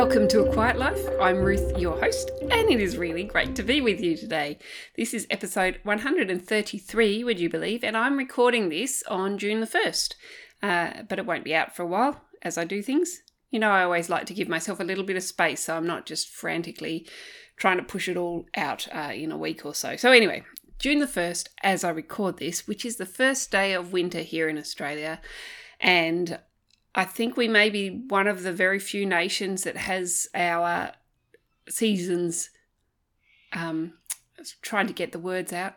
Welcome to A Quiet Life. I'm Ruth, your host, and it is really great to be with you today. This is episode 133, would you believe, and I'm recording this on June the 1st. Uh, but it won't be out for a while as I do things. You know, I always like to give myself a little bit of space so I'm not just frantically trying to push it all out uh, in a week or so. So, anyway, June the 1st, as I record this, which is the first day of winter here in Australia, and I think we may be one of the very few nations that has our seasons. Um, trying to get the words out.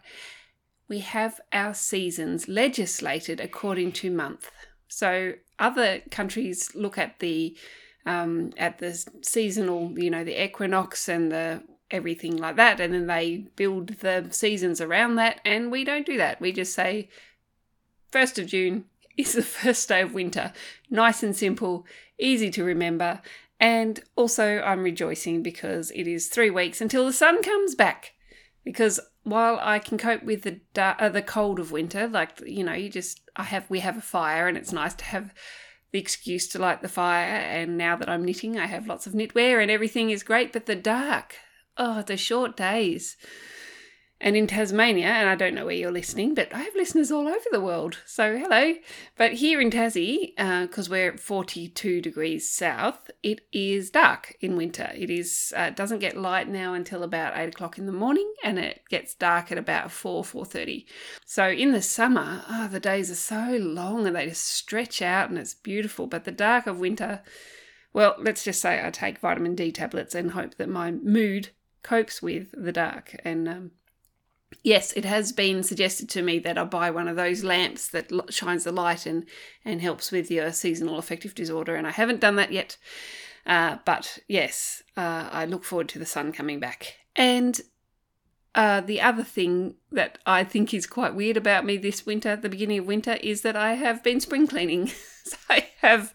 We have our seasons legislated according to month. So other countries look at the um, at the seasonal, you know, the equinox and the everything like that, and then they build the seasons around that. And we don't do that. We just say first of June is the first day of winter. Nice and simple, easy to remember. And also, I'm rejoicing because it is three weeks until the sun comes back. Because while I can cope with the uh, the cold of winter, like you know, you just I have we have a fire, and it's nice to have the excuse to light the fire. And now that I'm knitting, I have lots of knitwear, and everything is great. But the dark, oh, the short days and in Tasmania, and I don't know where you're listening, but I have listeners all over the world. So hello. But here in Tassie, because uh, we're at 42 degrees south, it is dark in winter. It is uh, doesn't get light now until about eight o'clock in the morning, and it gets dark at about four 4:30. So in the summer, oh, the days are so long and they just stretch out, and it's beautiful. But the dark of winter, well, let's just say I take vitamin D tablets and hope that my mood copes with the dark and. Um, yes, it has been suggested to me that I buy one of those lamps that shines the light and, and helps with your seasonal affective disorder, and I haven't done that yet. Uh, but yes, uh, I look forward to the sun coming back. And uh, the other thing that I think is quite weird about me this winter, the beginning of winter, is that I have been spring cleaning. so I have.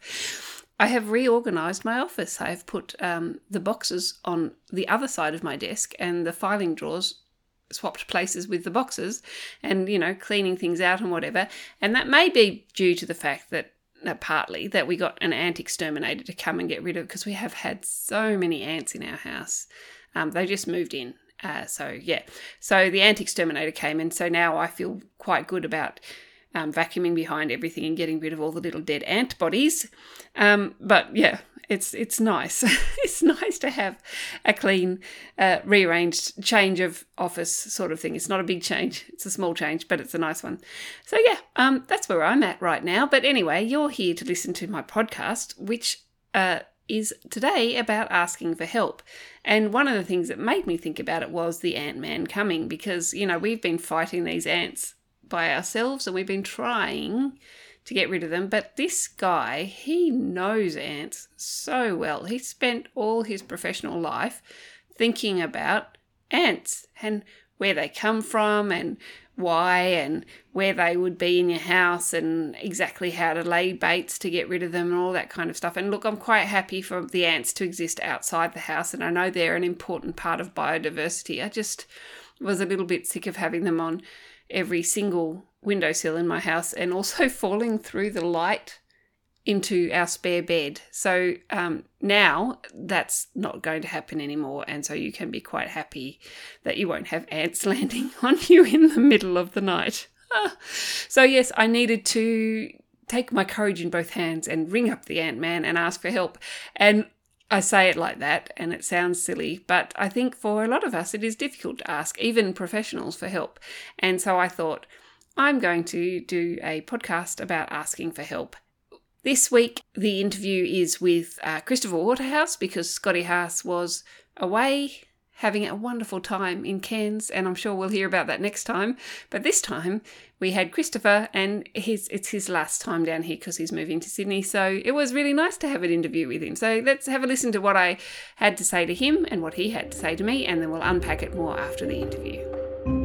I have reorganized my office. I have put um, the boxes on the other side of my desk and the filing drawers swapped places with the boxes and you know cleaning things out and whatever. And that may be due to the fact that uh, partly that we got an ant exterminator to come and get rid of because we have had so many ants in our house. Um, they just moved in. Uh, so yeah. So the ant exterminator came and so now i feel quite good about um, vacuuming behind everything and getting rid of all the little dead ant bodies. Um, but yeah it's it's nice. it's nice to have a clean, uh, rearranged change of office sort of thing. It's not a big change; it's a small change, but it's a nice one. So yeah, um, that's where I'm at right now. But anyway, you're here to listen to my podcast, which uh, is today about asking for help. And one of the things that made me think about it was the Ant Man coming, because you know we've been fighting these ants by ourselves, and we've been trying to get rid of them. But this guy, he knows ants so well. He spent all his professional life thinking about ants and where they come from and why and where they would be in your house and exactly how to lay baits to get rid of them and all that kind of stuff. And look, I'm quite happy for the ants to exist outside the house and I know they're an important part of biodiversity. I just was a little bit sick of having them on every single windowsill in my house and also falling through the light into our spare bed. So um, now that's not going to happen anymore. And so you can be quite happy that you won't have ants landing on you in the middle of the night. so, yes, I needed to take my courage in both hands and ring up the Ant Man and ask for help. And I say it like that and it sounds silly, but I think for a lot of us it is difficult to ask, even professionals, for help. And so I thought, I'm going to do a podcast about asking for help. This week, the interview is with uh, Christopher Waterhouse because Scottie Haas was away having a wonderful time in Cairns, and I'm sure we'll hear about that next time. But this time we had Christopher, and his it's his last time down here because he's moving to Sydney. So it was really nice to have an interview with him. So let's have a listen to what I had to say to him and what he had to say to me, and then we'll unpack it more after the interview.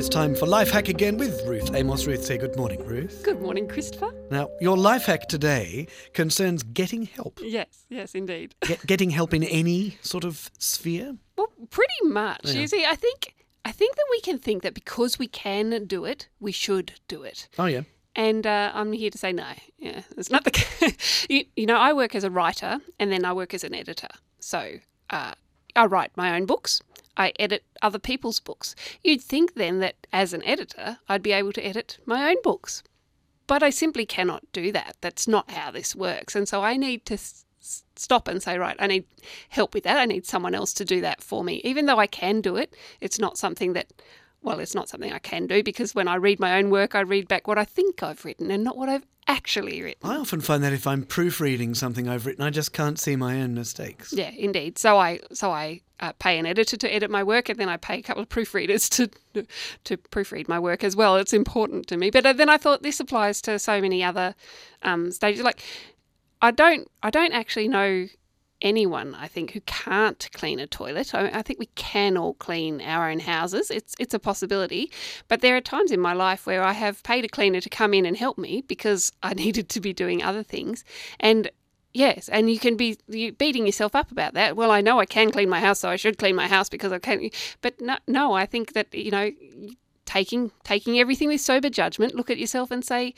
Is time for Life Hack again with Ruth Amos. Ruth, say good morning, Ruth. Good morning, Christopher. Now, your life hack today concerns getting help. Yes, yes, indeed. Get, getting help in any sort of sphere? Well, pretty much. Yeah. You see, I think I think that we can think that because we can do it, we should do it. Oh, yeah. And uh, I'm here to say no. Yeah, it's not the case. you, you know, I work as a writer and then I work as an editor. So uh, I write my own books. I edit other people's books. You'd think then that as an editor, I'd be able to edit my own books. But I simply cannot do that. That's not how this works. And so I need to s- stop and say, right, I need help with that. I need someone else to do that for me. Even though I can do it, it's not something that, well, it's not something I can do because when I read my own work, I read back what I think I've written and not what I've actually written. I often find that if I'm proofreading something I've written, I just can't see my own mistakes. Yeah, indeed. So I so I uh, pay an editor to edit my work, and then I pay a couple of proofreaders to to proofread my work as well. It's important to me. But uh, then I thought this applies to so many other um, stages. Like I don't I don't actually know anyone I think who can't clean a toilet. I, I think we can all clean our own houses. It's it's a possibility. But there are times in my life where I have paid a cleaner to come in and help me because I needed to be doing other things. And Yes, and you can be beating yourself up about that. Well, I know I can clean my house, so I should clean my house because I can. But no, no, I think that you know, taking taking everything with sober judgment, look at yourself and say,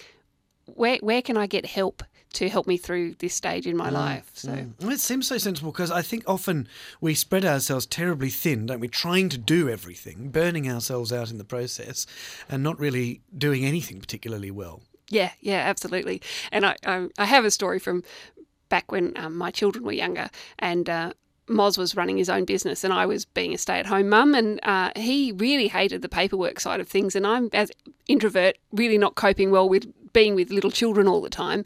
where where can I get help to help me through this stage in my Mm, life? So Well, it seems so sensible because I think often we spread ourselves terribly thin, don't we? Trying to do everything, burning ourselves out in the process, and not really doing anything particularly well. Yeah, yeah, absolutely. And I, I, I have a story from back when um, my children were younger, and uh, Moz was running his own business, and I was being a stay-at-home mum, and uh, he really hated the paperwork side of things, and I'm as introvert, really not coping well with being with little children all the time,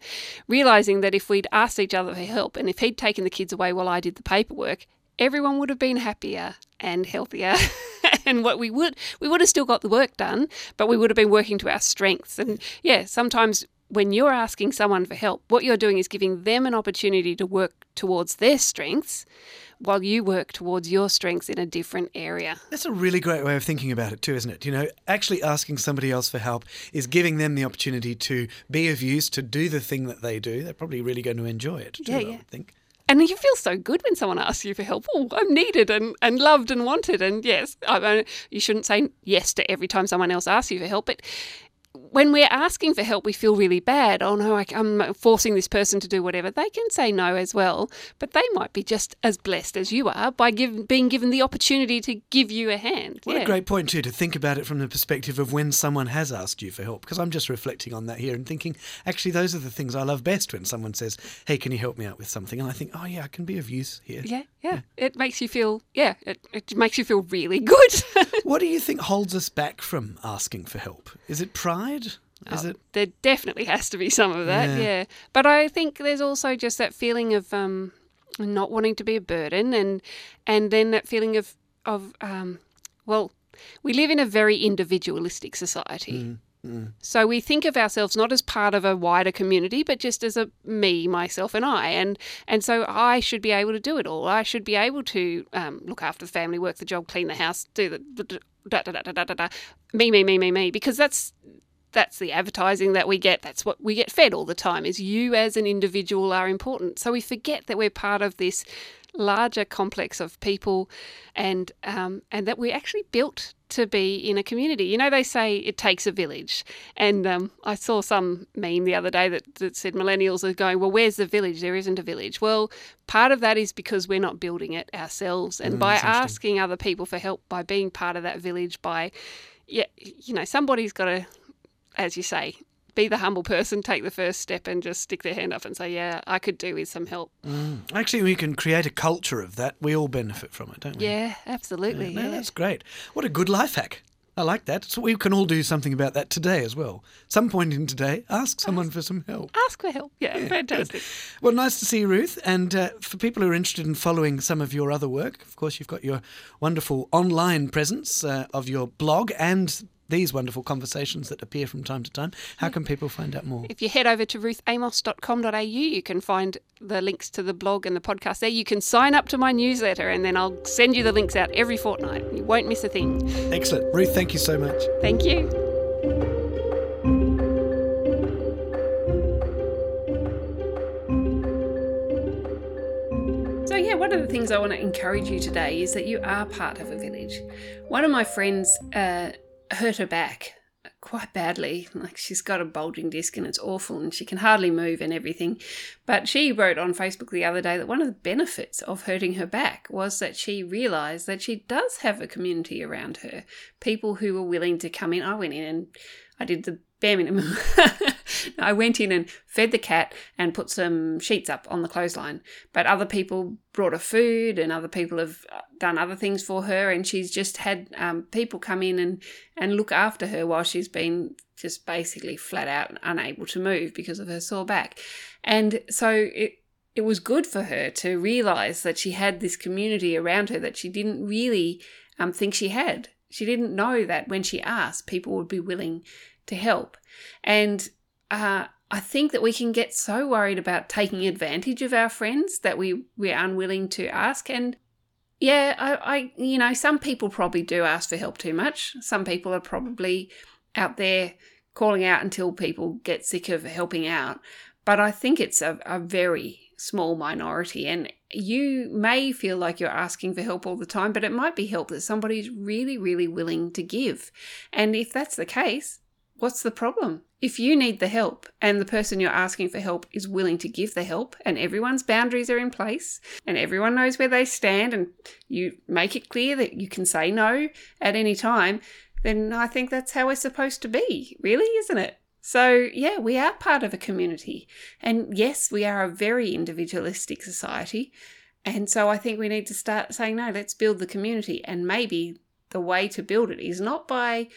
realizing that if we'd asked each other for help, and if he'd taken the kids away while I did the paperwork, everyone would have been happier and healthier and what we would we would have still got the work done but we would have been working to our strengths. And yeah sometimes when you're asking someone for help what you're doing is giving them an opportunity to work towards their strengths while you work towards your strengths in a different area That's a really great way of thinking about it, too, isn't it? You know, actually asking somebody else for help is giving them the opportunity to be of use, to do the thing that they do. They're probably really going to enjoy it, too, Yeah, yeah. would think. and you feel so good when someone asks you for help. Oh, I'm needed and, and loved and wanted. And yes, I mean, you shouldn't say yes to every time someone else asks you for help. But when we're asking for help, we feel really bad. Oh no, I, I'm forcing this person to do whatever. They can say no as well, but they might be just as blessed as you are by give, being given the opportunity to give you a hand. What yeah. a great point, too, to think about it from the perspective of when someone has asked you for help. Because I'm just reflecting on that here and thinking, actually, those are the things I love best when someone says, hey, can you help me out with something? And I think, oh, yeah, I can be of use here. yeah, yeah, It makes you feel, yeah, it, it makes you feel really good. What do you think holds us back from asking for help? Is it pride? Is Oh, it? There definitely has to be some of that, Yeah. yeah. But I think there's also just that feeling of um, not wanting to be a burden, and and then that feeling of of um, well, we live in a very individualistic society. So we think of ourselves not as part of a wider community, but just as a me, myself, and I. And and so I should be able to do it all. I should be able to um, look after the family, work the job, clean the house, do the da da da da da da da. Me, me, me, me, me. Because that's that's the advertising that we get. That's what we get fed all the time. Is you as an individual are important. So we forget that we're part of this larger complex of people, and um, and that we're actually built to be in a community. You know, they say it takes a village, and um, I saw some meme the other day that, that said millennials are going, well, where's the village? There isn't a village. Well, part of that is because we're not building it ourselves, and by asking other people for help, by being part of that village, by yeah, you know, somebody's got to as you say, be the humble person, take the first step, and just stick their hand up and say, "Yeah, I could do with some help." Actually, we can create a culture of that. We all benefit from it, don't we? Yeah, absolutely. No, Yeah, that's great. What a good life hack. I like that. So we can all do something about that today as well. Some point in today, ask someone for some help. Ask for help. Yeah, fantastic. Well, nice to see you, Ruth. And uh, for people who are interested in following some of your other work, of course, you've got your wonderful online presence uh, of your blog and these wonderful conversations that appear from time to time. How can people find out more? If you head over to ruthamos.com.au, you can find the links to the blog and the podcast there. You can sign up to my newsletter, and then I'll send you the links out every fortnight. You won't miss a thing. Excellent. Ruth, thank you so much. Thank you. So yeah, one of the things things I want to encourage you today is that you are part of a village. One of my friends uh, hurt her back quite badly. Like she's got a bulging disc and it's awful and she can hardly move and everything. But she wrote on Facebook the other day that one of the benefits of hurting her back was that she realized that she does have a community around her. People who were willing to come in. I went in and I did the bare minimum. I went in and fed the cat and put some sheets up on the clothesline. But other people brought her food and other people have uh, done other things for her. And she's just had um, people come in and, and look after her while she's been just basically flat out unable to move because of her sore back. And so it, it was good for her to realize that she had this community around her that she didn't really um, think she had. She didn't know that when she asked, people would be willing to help. And uh, I think that we can get so worried about taking advantage of our friends that we we're unwilling to ask. And yeah, I, I you know some people probably do ask for help too much. Some people are probably out there calling out until people get sick of helping out. But I think it's a, a very small minority. And you may feel like you're asking for help all the time, but it might be help that somebody's really, really willing to give. And if that's the case, what's the problem? If you need the help and the person you're asking for help is willing to give the help and everyone's boundaries are in place and everyone knows where they stand and you make it clear that you can say no at any time, then I think that's how we're supposed to be, really, isn't it? So, yeah, we are part of a community. And yes, we are a very individualistic society. And so I think we need to start saying, no, let's build the community. And maybe the way to build it is not by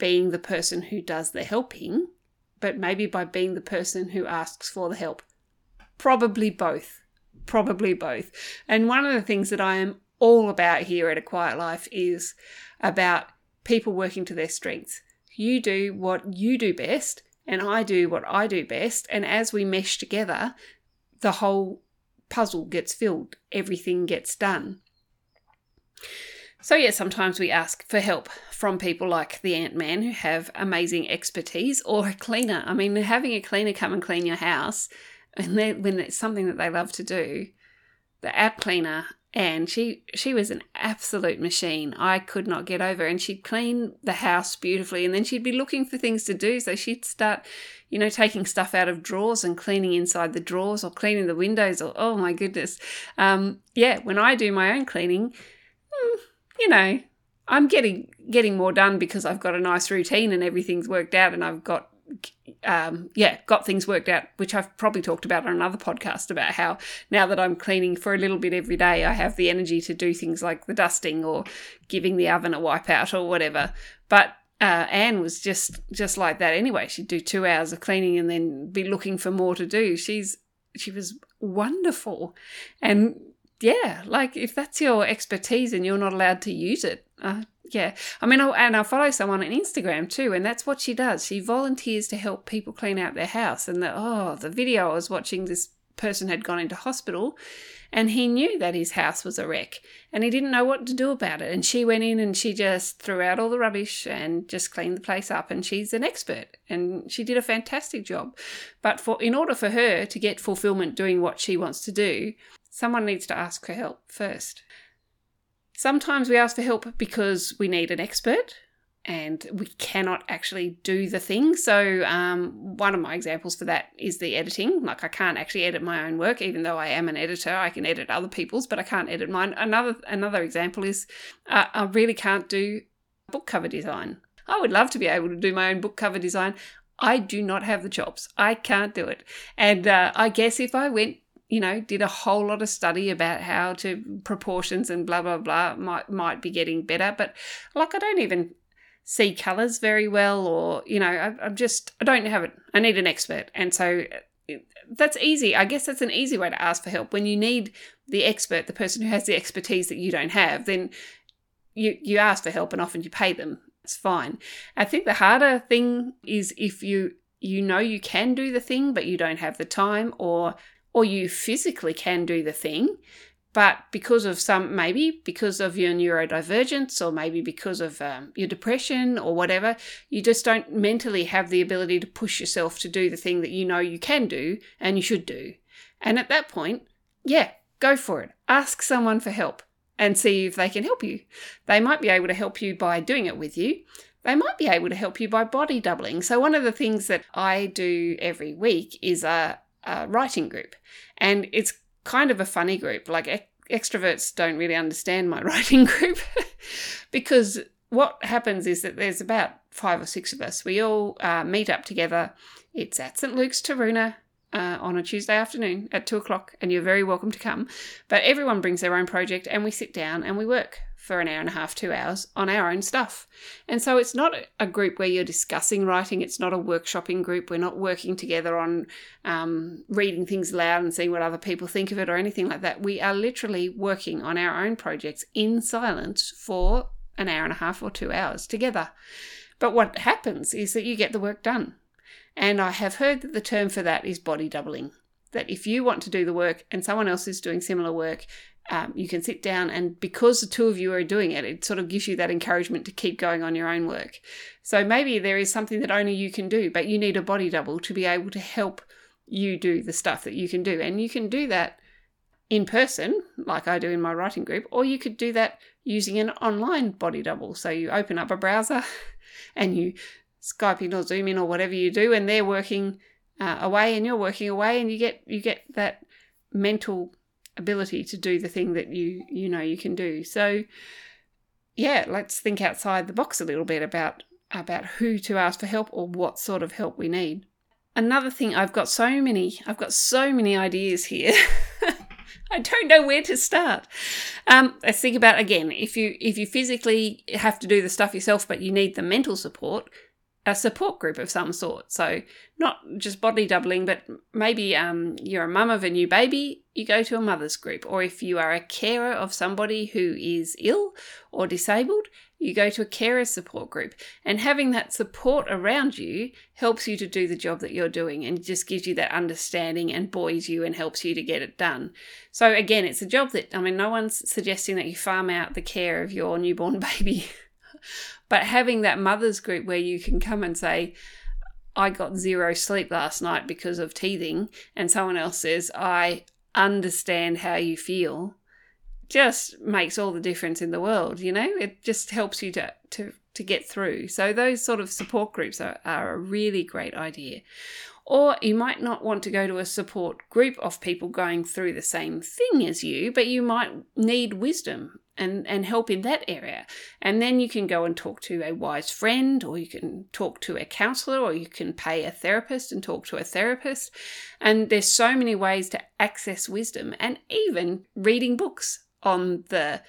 being the person who does the helping, but maybe by being the person who asks for the help. Probably both. Probably both. And one of the things that I am all about here at A Quiet Life is about people working to their strengths. You do what you do best, and I do what I do best. And as we mesh together, the whole puzzle gets filled, everything gets done. So, yeah, sometimes we ask for help from people like the Ant Man who have amazing expertise or a cleaner. I mean, having a cleaner come and clean your house, and then when it's something that they love to do, the app cleaner and she she was an absolute machine. I could not get over, and she'd clean the house beautifully, and then she'd be looking for things to do. So she'd start, you know, taking stuff out of drawers and cleaning inside the drawers, or cleaning the windows. Or oh my goodness, um, yeah. When I do my own cleaning, hmm, you know, I'm getting getting more done because I've got a nice routine and everything's worked out, and I've got um, yeah, got things worked out, which I've probably talked about on another podcast about how now that I'm cleaning for a little bit every day, I have the energy to do things like the dusting or giving the oven a wipe out or whatever. But uh, Anne was just just like that anyway. She'd do two hours of cleaning and then be looking for more to do. She's she was wonderful, and yeah, like if that's your expertise and you're not allowed to use it, uh, yeah. I mean, I, and I follow someone on Instagram too, and that's what she does. She volunteers to help people clean out their house. And the, oh, the video I was watching, this person had gone into hospital and he knew that his house was a wreck and he didn't know what to do about it. And she went in and she just threw out all the rubbish and just cleaned the place up. And she's an expert and she did a fantastic job. But for in order for her to get fulfillment doing what she wants to do, someone needs to ask for help first. Sometimes we ask for help because we need an expert and we cannot actually do the thing. So, um, one of my examples for that is the editing. Like, I can't actually edit my own work, even though I am an editor. I can edit other people's, but I can't edit mine. Another another example is uh, I really can't do book cover design. I would love to be able to do my own book cover design. I do not have the chops. I can't do it. And uh, I guess if I went you know, did a whole lot of study about how to proportions and blah blah blah might might be getting better. But like I don't even see colors very well, or you know, I, I'm just I don't have it. I need an expert, and so uh, that's easy. I guess that's an easy way to ask for help when you need the expert, the person who has the expertise that you don't have. Then you you ask for help, and often you pay them. It's fine. I think the harder thing is if you you know you can do the thing, but you don't have the time, or or you physically can do the thing, but because of some, maybe because of your neurodivergence, or maybe because of um, your depression or whatever, you just don't mentally have the ability to push yourself to do the thing that you know you can do and you should do. And at that point, yeah, go for it. Ask someone for help and see if they can help you. They might be able to help you by doing it with you. They might be able to help you by body doubling. So, one of the things that I do every week is a, a writing group, and it's kind of a funny group. Like, extroverts don't really understand my writing group because what happens is that there's about five or six of us. We all uh, meet up together. It's at St. Luke's Taroona uh, on a Tuesday afternoon at two o'clock, and you're very welcome to come. But everyone brings their own project, and we sit down and we work for an hour and a half, two hours on our own stuff. And so it's not a group where you're discussing writing, it's not a workshopping group. We're not working together on um, reading things loud and seeing what other people think of it or anything like that. We are literally working on our own projects in silence for an hour and a half or two hours together. But what happens is that you get the work done. And I have heard that the term for that is body doubling. That if you want to do the work and someone else is doing similar work, um, you can sit down and because the two of you are doing it, it sort of gives you that encouragement to keep going on your own work. So maybe there is something that only you can do, but you need a body double to be able to help you do the stuff that you can do. And you can do that in person, like I do in my writing group, or you could do that using an online body double. So you open up a browser and you Skype in or Zoom in or whatever you do, and they're working uh, away and you're working away, and you get you get that mental ability to do the thing that you you know you can do. So yeah, let's think outside the box a little bit about about who to ask for help or what sort of help we need. Another thing, I've got so many, I've got so many ideas here. I don't know where to start. Um, let's think about again. If you if you physically have to do the stuff yourself, but you need the mental support, a support group of some sort. So not just body doubling, but maybe um, you're a mum of a new baby, you go to a mother's group. Or if you are a carer of somebody who is ill or disabled, you go to a carer support group. And having that support around you helps you to do the job that you're doing and just gives you that understanding and buoys you and helps you to get it done. So again, it's a job that, I mean, no one's suggesting that you farm out the care of your newborn baby. But having that mother's group where you can come and say, I got zero sleep last night because of teething, and someone else says, I understand how you feel, just makes all the difference in the world, you know? It just helps you to, to, to get through. So, those sort of support groups are, are a really great idea. Or you might not want to go to a support group of people going through the same thing as you, but you might need wisdom and, and help in that area. And then you can go and talk to a wise friend, or you can talk to a counselor, or you can pay a therapist and talk to a therapist. And there's so many ways to access wisdom, and even reading books on the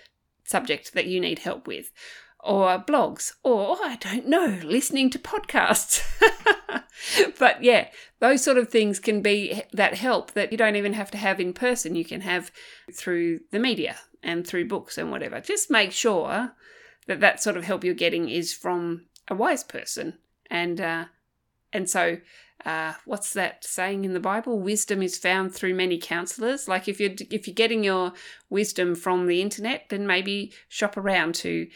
subject that you need help with, or blogs, or oh, I don't know, listening to podcasts. but yeah, those sort of things can be that help that you don't even have to have in person. You can have through the media and through books and whatever. Just make sure that that sort of help you're getting is from a wise person. And uh, and so, uh, what's that saying in the Bible? Wisdom is found through many counselors. Like if you're if you're getting your wisdom from the internet, then maybe shop around to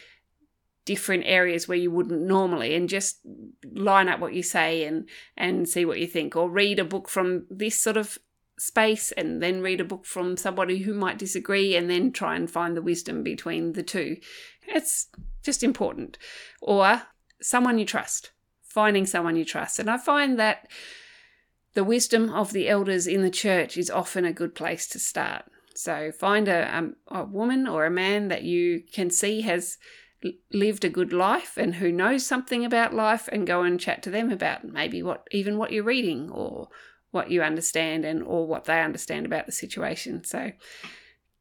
different areas where you wouldn't normally and just line up what you say and and see what you think or read a book from this sort of space and then read a book from somebody who might disagree and then try and find the wisdom between the two. It's just important. Or someone you trust, finding someone you trust. And I find that the wisdom of the elders in the church is often a good place to start. So find a, a, um, a woman or a man that you can see has lived a good life and who knows something about life and go and chat to them about maybe what even what you're reading or what you understand and or what they understand about the situation. So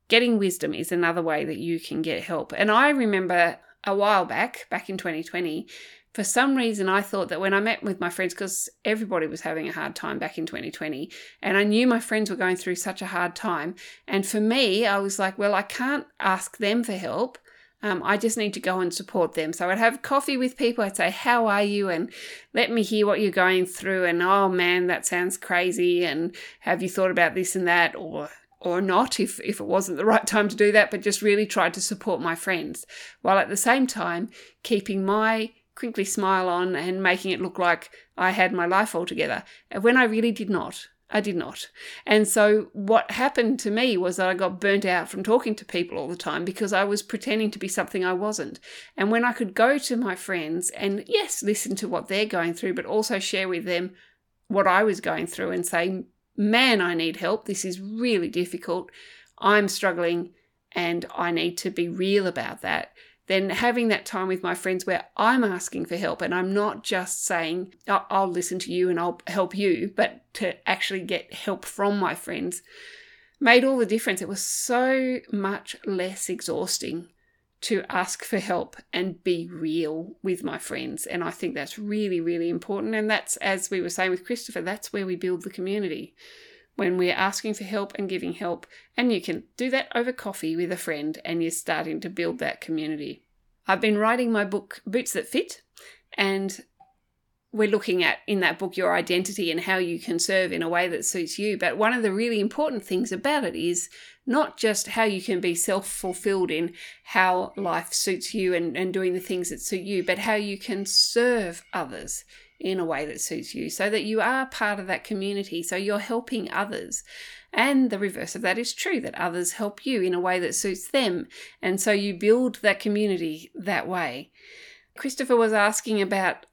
getting wisdom is another way that you can get help. And I remember a while back, back in 2020, for some reason I thought that when I met with my friends, because everybody was having a hard time back in 2020, and I knew my friends were going through such a hard time. And for me, I was like, well, I can't ask them for help. Um, I just need to go and support them. So I'd have coffee with people. I'd say, How are you? And let me hear what you're going through. And oh man, that sounds crazy. And have you thought about this and that? Or or not if, if it wasn't the right time to do that, but just really tried to support my friends while at the same time keeping my crinkly smile on and making it look like I had my life all together And when I really did not. I did not. And so what happened to me was that I got burnt out from talking to people all the time because I was pretending to be something I wasn't. And when I could go to my friends and, yes, listen to what they're going through, but also share with them what I was going through and say, man, I need help. This is really difficult. I'm struggling and I need to be real about that then having that time with my friends where I'm asking for help and I'm not just saying, oh, I'll listen to you and I'll help you, but to actually get help from my friends made all the difference. It was so much less exhausting to ask for help and be real with my friends. And I think that's really, really important. And that's, as we were saying with Christopher, that's where we build the community when we're asking for help and giving help. And you can do that over coffee with a friend and you're starting to build that community. I've been writing my book, Boots That Fit, and we're looking at in that book your identity and how you can serve in a way that suits you. But one of the really important things about it is not just how you can be self fulfilled in how life suits you and, and doing the things that suit you, but how you can serve others in a way that suits you so that you are part of that community. So you're helping others. And the reverse of that is true that others help you in a way that suits them. And so you build that community that way. Christopher was asking about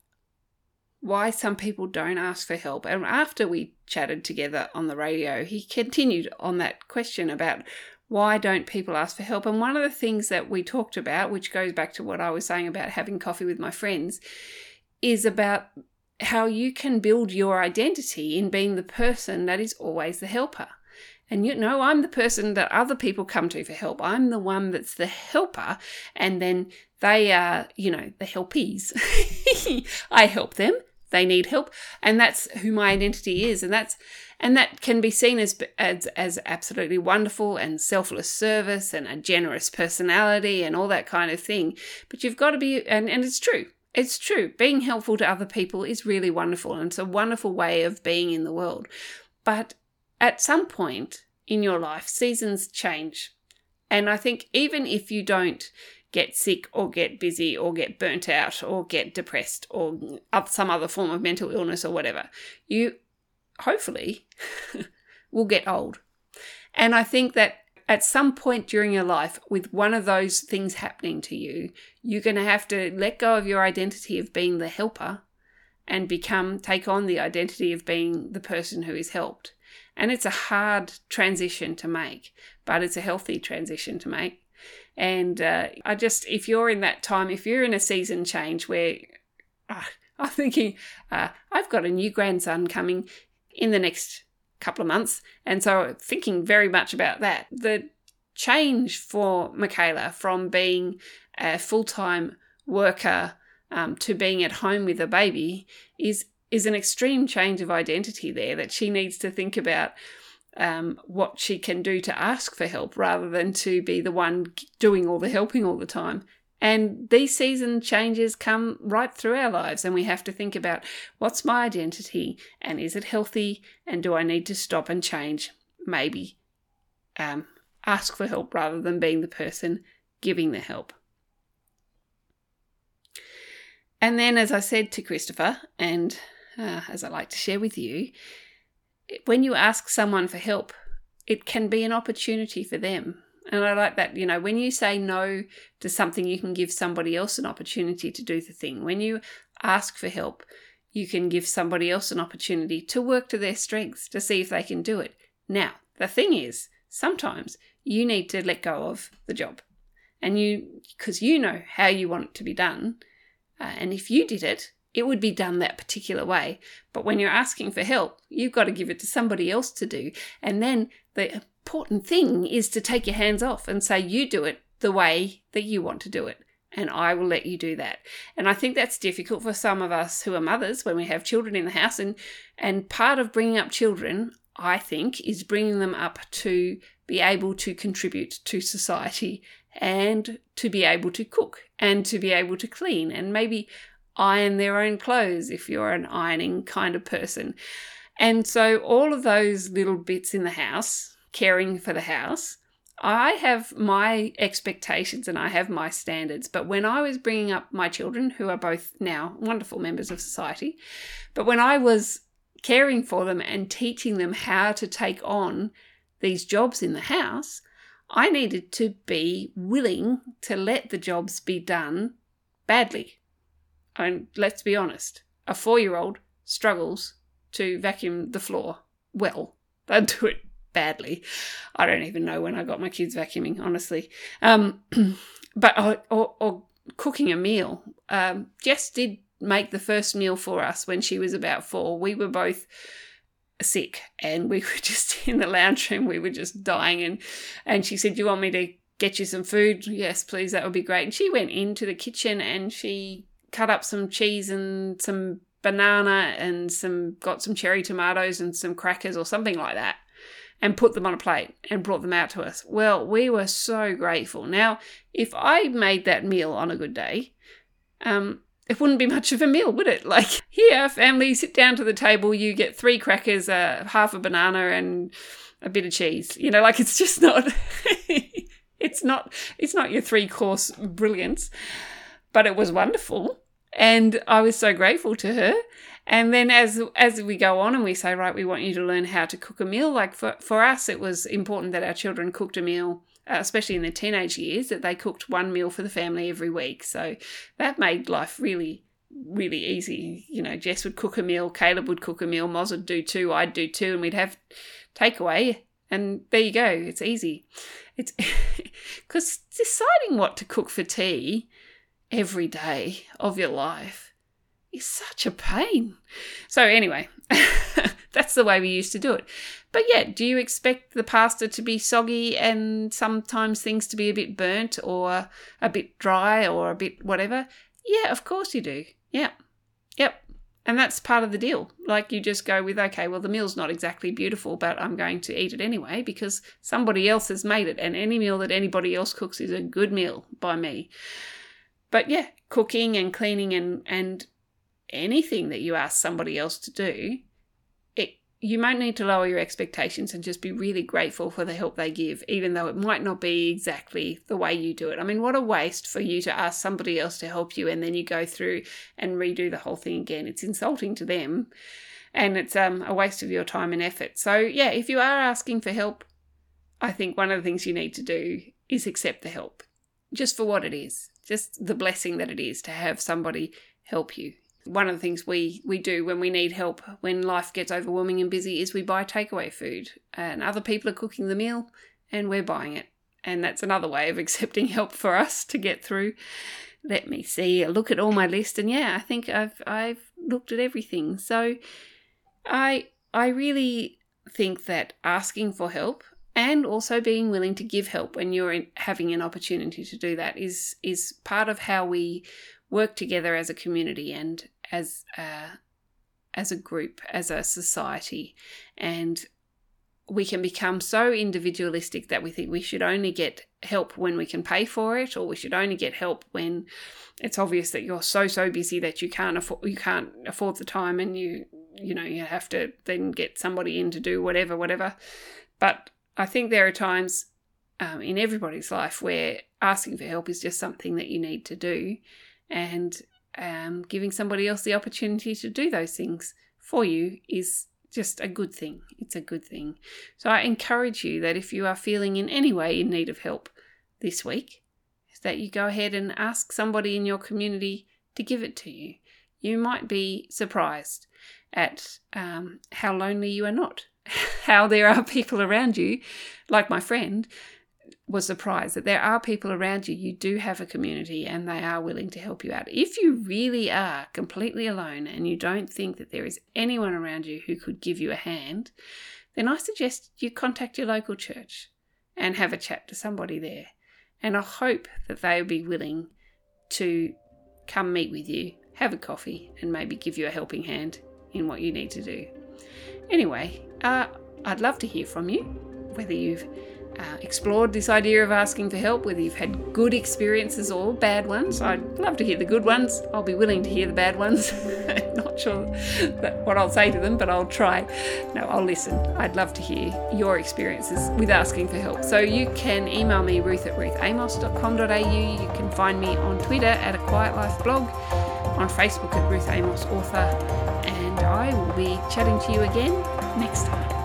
why some people don't ask for help. And after we chatted together on the radio, he continued on that question about why don't people ask for help? And one of the things that we talked about, which goes back to what I was saying about having coffee with my friends, is about how you can build your identity in being the person that is always the helper. And you know, I'm the person that other people come to for help. I'm the one that's the helper, and then they are, you know, the helpees. I help them. They need help, and that's who my identity is, and that's and that can be seen as as as absolutely wonderful and selfless service and a generous personality and all that kind of thing. But you've got to be, and and it's true. It's true. Being helpful to other people is really wonderful and it's a wonderful way of being in the world. But at some point in your life, seasons change. And I think even if you don't get sick or get busy or get burnt out or get depressed or some other form of mental illness or whatever, you hopefully will get old. And I think that at some point during your life, with one of those things happening to you, you're going to have to let go of your identity of being the helper and become, take on the identity of being the person who is helped. And it's a hard transition to make, but it's a healthy transition to make. And uh, I just, if you're in that time, if you're in a season change where uh, I'm thinking, uh, I've got a new grandson coming in the next couple of months. And so thinking very much about that. The change for Michaela from being a full time worker um, to being at home with a baby is is an extreme change of identity there that she needs to think about um, what she can do to ask for help rather than to be the one doing all the helping all the time. And these season changes come right through our lives, and we have to think about what's my identity and is it healthy, and do I need to stop and change? Maybe um, ask for help rather than being the person giving the help. And then, as I said to Christopher, and uh, as I like to share with you, when you ask someone for help, it can be an opportunity for them and I like that, you know, when you say no to something, you can give somebody else an opportunity to do the thing. When you ask for help, you can give somebody else an opportunity to work to their strengths to see if they can do it. Now, the thing is, sometimes you need to let go of the job. And you, because you know how you want it to be done. Uh, and if you did it, it would be done that particular way. But when you're asking for help, you've got to give it to somebody else to do. And then the important thing is to take your hands off and say, you do it the way that you want to do it. And I will let you do that. And I think that's difficult for some of us who are mothers when we have children in the house. And, and part of bringing up children, I think, is bringing them up to be able to contribute to society and to be able to cook and to be able to clean and maybe iron their own clothes if you're an ironing kind of person. And so, all of those little bits in the house caring for the house. I have my expectations and I have my standards. But when I was bringing up my children, who are both now wonderful members of society, but when I was caring for them and teaching them how to take on these jobs in the house, I needed to be willing to let the jobs be done badly. And let's be honest, a four year old struggles to vacuum the floor well. They'd do it badly. I don't even know when I got my kids vacuuming, honestly. Um, but or, or, or, cooking a meal. Um, Jess did make the first meal for us when she was about four. We were both sick and we were just in the lounge room. We were just dying. And, and she said, you want me to get you some food? Yes, please. That would be great. And she went into the kitchen and she cut up some cheese and some banana and some got some cherry tomatoes and some crackers or something like that and put them on a plate and brought them out to us. Well, we were so grateful. Now, if I made that meal on a good day, um, it wouldn't be much of a meal, would it? Like, here, family, sit down to the table, you get three crackers, uh, half a banana, and a bit of cheese. You know, like it's just not. it's not. It's not your three course brilliance, but it was wonderful, and I was so grateful to her. And then as as we go on and we say, right, we want you to learn how to cook a meal. Like for, for us, it was important that our children cooked a meal, uh, especially in their teenage years, that they cooked one meal for the family every week. So that made life really, really easy. You know, Jess would cook a meal, Caleb would cook a meal, Moz would do two, I'd do two, and we'd have takeaway. And there you go. It's easy. It's because deciding what to cook for tea every day of your life is such a pain. So, anyway, that's the way we used to do it. But yeah, do you expect the pasta to be soggy and sometimes things to be a bit burnt or a bit dry or a bit whatever? Yeah, of course you do. Yeah. Yep. And that's part of the deal. Like you just go with, okay, well, the meal's not exactly beautiful, but I'm going to eat it anyway because somebody else has made it. And any meal that anybody else cooks is a good meal by me. But yeah, cooking and cleaning and, and anything that you ask somebody else to do, it you might need to lower your expectations and just be really grateful for the help they give, even though it might not be exactly the way you do it. I mean, what a waste for you to ask somebody else to help you and then you go through and redo the whole thing again. It's insulting to them and it's um, a waste of your time and effort. So, yeah, if you are asking for help, I think one of the things you need to do is accept the help just for what it is, just the blessing that it is to have somebody help you. One of the things we we do when we need help when life gets overwhelming and busy is we buy takeaway food and other people are cooking the meal and we're buying it. And that's another way of accepting help for us to get through. Let me see look at all my list and yeah i think i've i've looked at everything. So i i really think that asking for help and also being willing to give help when you're having an opportunity to do that is is part of how we work together as a community and as a, as a group, as a society, and we can become so individualistic that we think we should only get help when we can pay for it, or we should only get help when it's obvious that you're so so busy that you can't afford you can't afford the time, and you you know you have to then get somebody in to do whatever whatever. But I think there are times um, in everybody's life where asking for help is just something that you need to do, and um, giving somebody else the opportunity to do those things for you is just a good thing. It's a good thing. So I encourage you that if you are feeling in any way in need of help this week, that you go ahead and ask somebody in your community to give it to you. You might be surprised at um, how lonely you are not, how there are people around you, like my friend, was surprised that there are people around you. You do have a community and they are willing to help you out. If you really are completely alone and you don't think that there is anyone around you who could give you a hand, then I suggest you contact your local church and have a chat to somebody there. And I hope that they'll be willing to come meet with you, have a coffee, and maybe give you a helping hand in what you need to do. Anyway, uh, I'd love to hear from you, whether you've uh, explored this idea of asking for help, whether you've had good experiences or bad ones. I'd love to hear the good ones. I'll be willing to hear the bad ones. Not sure what I'll say to them, but I'll try. No, I'll listen. I'd love to hear your experiences with asking for help. So you can email me, ruth at ruthamos.com.au. You can find me on Twitter at A Quiet Life Blog, on Facebook at Ruth Amos Author, I will be chatting to you again next time.